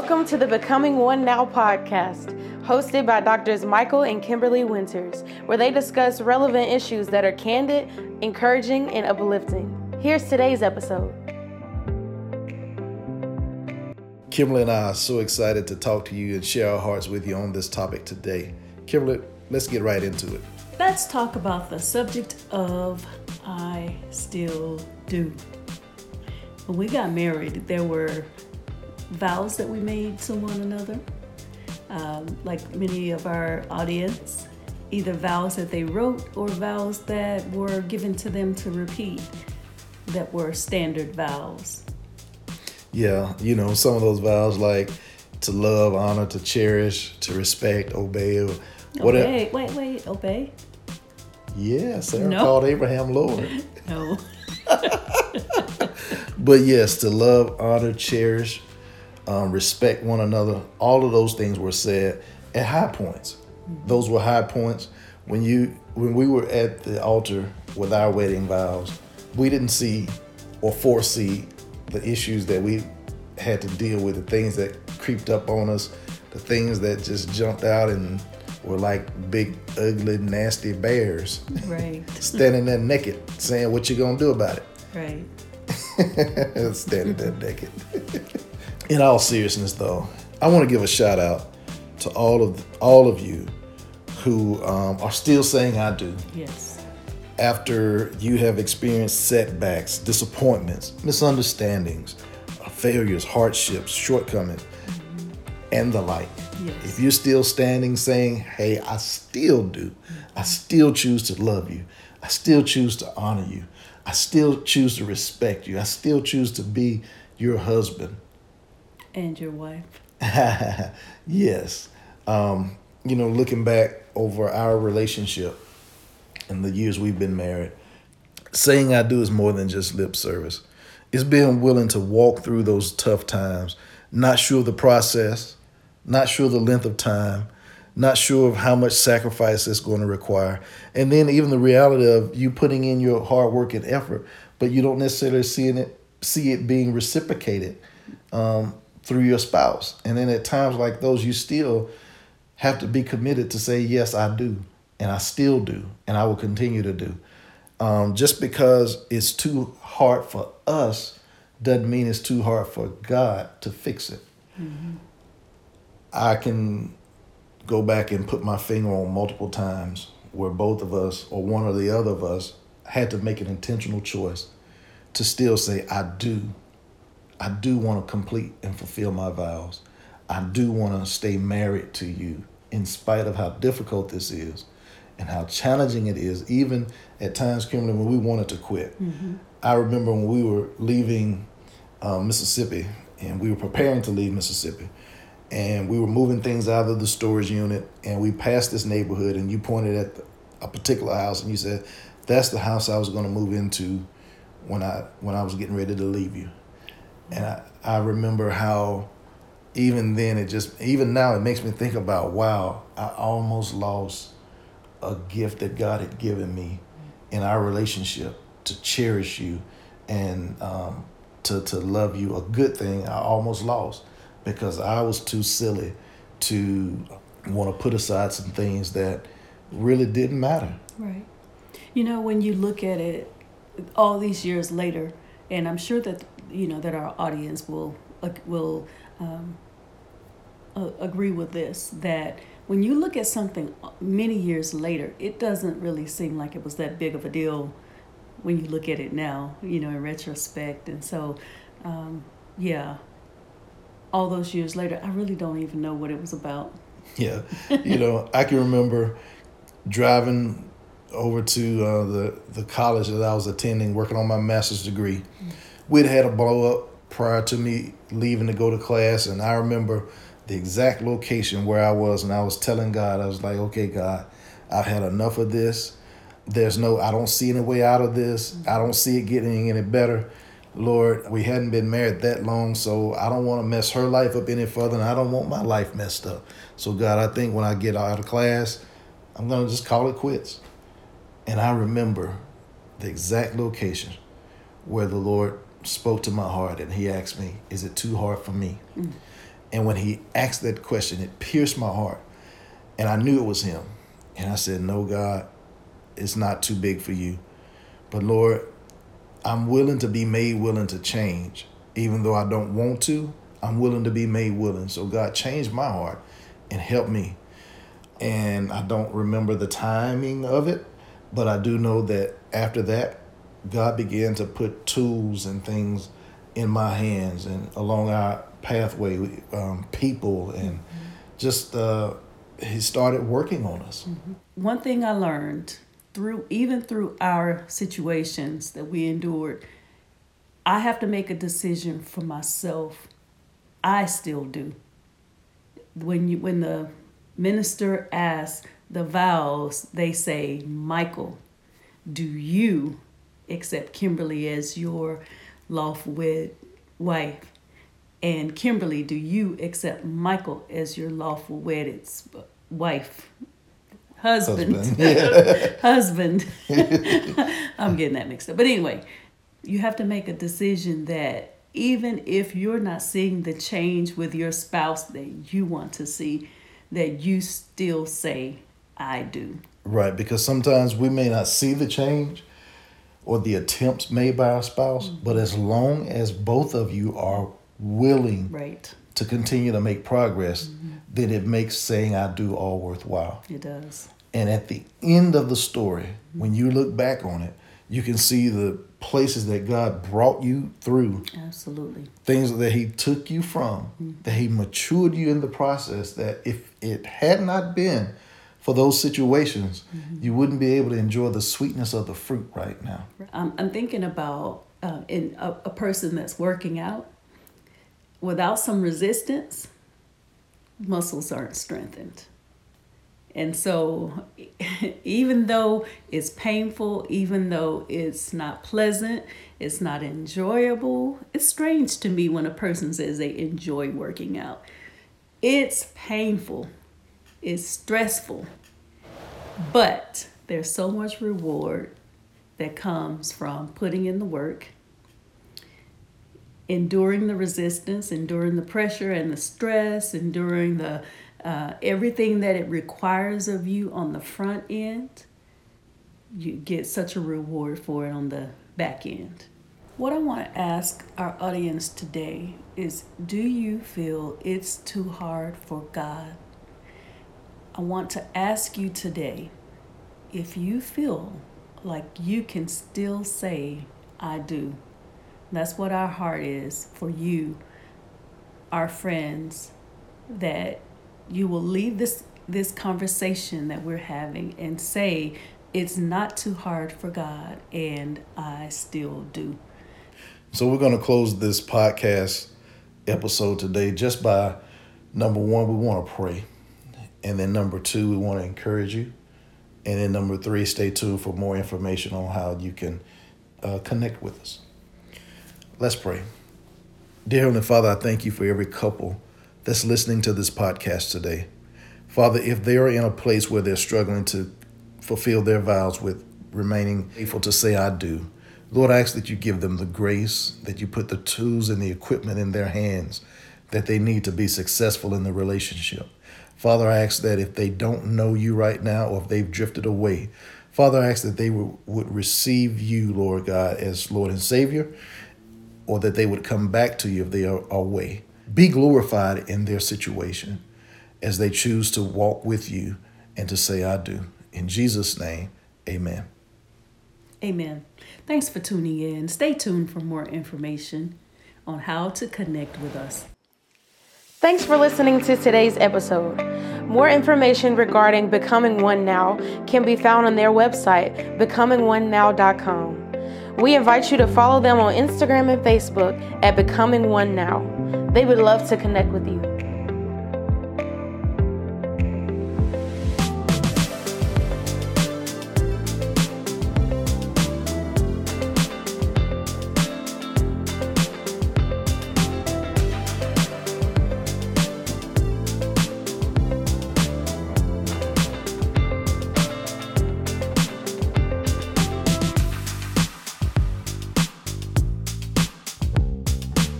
Welcome to the Becoming One Now podcast, hosted by Doctors Michael and Kimberly Winters, where they discuss relevant issues that are candid, encouraging, and uplifting. Here's today's episode. Kimberly and I are so excited to talk to you and share our hearts with you on this topic today. Kimberly, let's get right into it. Let's talk about the subject of I still do. When we got married, there were vows that we made to one another. Um, like many of our audience, either vows that they wrote or vows that were given to them to repeat that were standard vows. Yeah, you know, some of those vows like to love, honor, to cherish, to respect, obey, or whatever. Obey. Wait, wait, obey. Yeah, Sarah no. called Abraham Lord. no. but yes, to love, honor, cherish, um, respect one another. All of those things were said at high points. Those were high points when you when we were at the altar with our wedding vows. We didn't see or foresee the issues that we had to deal with, the things that creeped up on us, the things that just jumped out and were like big, ugly, nasty bears. Right. standing there naked, saying what you gonna do about it. Right. standing there naked. In all seriousness, though, I want to give a shout out to all of all of you who um, are still saying "I do." Yes. After you have experienced setbacks, disappointments, misunderstandings, failures, hardships, shortcomings, mm-hmm. and the like. Yes. If you're still standing saying, Hey, I still do, I still choose to love you, I still choose to honor you, I still choose to respect you, I still choose to be your husband, and your wife. yes. Um, you know, looking back over our relationship and the years we've been married, saying I do is more than just lip service. It's being willing to walk through those tough times, not sure of the process, not sure of the length of time, not sure of how much sacrifice it's going to require. And then even the reality of you putting in your hard work and effort, but you don't necessarily see it see it being reciprocated. Um, through your spouse. And then at times like those, you still have to be committed to say, Yes, I do. And I still do. And I will continue to do. Um, just because it's too hard for us doesn't mean it's too hard for God to fix it. Mm-hmm. I can go back and put my finger on multiple times where both of us, or one or the other of us, had to make an intentional choice to still say, I do I do want to complete and fulfill my vows. I do want to stay married to you in spite of how difficult this is and how challenging it is, even at times, Kimberly, when we wanted to quit. Mm-hmm. I remember when we were leaving uh, Mississippi and we were preparing to leave Mississippi and we were moving things out of the storage unit and we passed this neighborhood and you pointed at the, a particular house and you said, that's the house I was going to move into when I when I was getting ready to leave you. And I, I remember how even then it just even now it makes me think about wow, I almost lost a gift that God had given me in our relationship to cherish you and um, to, to love you. A good thing I almost lost because I was too silly to want to put aside some things that really didn't matter. Right. You know, when you look at it all these years later, and I'm sure that you know that our audience will will um, uh, agree with this that when you look at something many years later, it doesn't really seem like it was that big of a deal when you look at it now, you know, in retrospect. And so, um, yeah, all those years later, I really don't even know what it was about. Yeah, you know, I can remember driving over to uh, the the college that I was attending, working on my master's degree. Mm-hmm we'd had a blow up prior to me leaving to go to class, and I remember the exact location where I was, and I was telling God, I was like, okay, God, I've had enough of this. There's no, I don't see any way out of this. I don't see it getting any better. Lord, we hadn't been married that long, so I don't want to mess her life up any further, and I don't want my life messed up. So, God, I think when I get out of class, I'm going to just call it quits. And I remember the exact location where the Lord spoke to my heart and he asked me, Is it too hard for me? Mm. And when he asked that question, it pierced my heart. And I knew it was him. And I said, No, God, it's not too big for you. But Lord, I'm willing to be made willing to change. Even though I don't want to, I'm willing to be made willing. So God, change my heart and help me. And I don't remember the timing of it, but I do know that after that, God began to put tools and things in my hands and along our pathway, um, people, and mm-hmm. just uh, He started working on us. Mm-hmm. One thing I learned through even through our situations that we endured, I have to make a decision for myself. I still do. When you when the minister asks the vows, they say, Michael, do you accept Kimberly as your lawful wed wife? And Kimberly, do you accept Michael as your lawful wedded wife? Husband. Husband. Husband. I'm getting that mixed up. But anyway, you have to make a decision that even if you're not seeing the change with your spouse that you want to see, that you still say, I do. Right, because sometimes we may not see the change or the attempts made by our spouse, mm-hmm. but as long as both of you are willing right. to continue to make progress, mm-hmm. then it makes saying I do all worthwhile. It does. And at the end of the story, mm-hmm. when you look back on it, you can see the places that God brought you through. Absolutely. Things that He took you from, mm-hmm. that He matured you in the process, that if it had not been for those situations, mm-hmm. you wouldn't be able to enjoy the sweetness of the fruit right now. Um, I'm thinking about uh, in a, a person that's working out. Without some resistance, muscles aren't strengthened. And so, even though it's painful, even though it's not pleasant, it's not enjoyable, it's strange to me when a person says they enjoy working out. It's painful is stressful, but there's so much reward that comes from putting in the work, enduring the resistance, enduring the pressure and the stress, enduring the uh, everything that it requires of you on the front end. You get such a reward for it on the back end. What I want to ask our audience today is Do you feel it's too hard for God I want to ask you today if you feel like you can still say, I do. That's what our heart is for you, our friends, that you will leave this this conversation that we're having and say it's not too hard for God and I still do. So we're going to close this podcast episode today just by number 1 we want to pray. And then number two, we want to encourage you. And then number three, stay tuned for more information on how you can uh, connect with us. Let's pray. Dear Heavenly Father, I thank you for every couple that's listening to this podcast today. Father, if they are in a place where they're struggling to fulfill their vows with remaining faithful to say, I do, Lord, I ask that you give them the grace, that you put the tools and the equipment in their hands that they need to be successful in the relationship. Father, I ask that if they don't know you right now or if they've drifted away, Father, I ask that they would, would receive you, Lord God, as Lord and Savior, or that they would come back to you if they are away. Be glorified in their situation as they choose to walk with you and to say, I do. In Jesus' name, amen. Amen. Thanks for tuning in. Stay tuned for more information on how to connect with us. Thanks for listening to today's episode. More information regarding Becoming One Now can be found on their website, becomingonenow.com. We invite you to follow them on Instagram and Facebook at Becoming One Now. They would love to connect with you.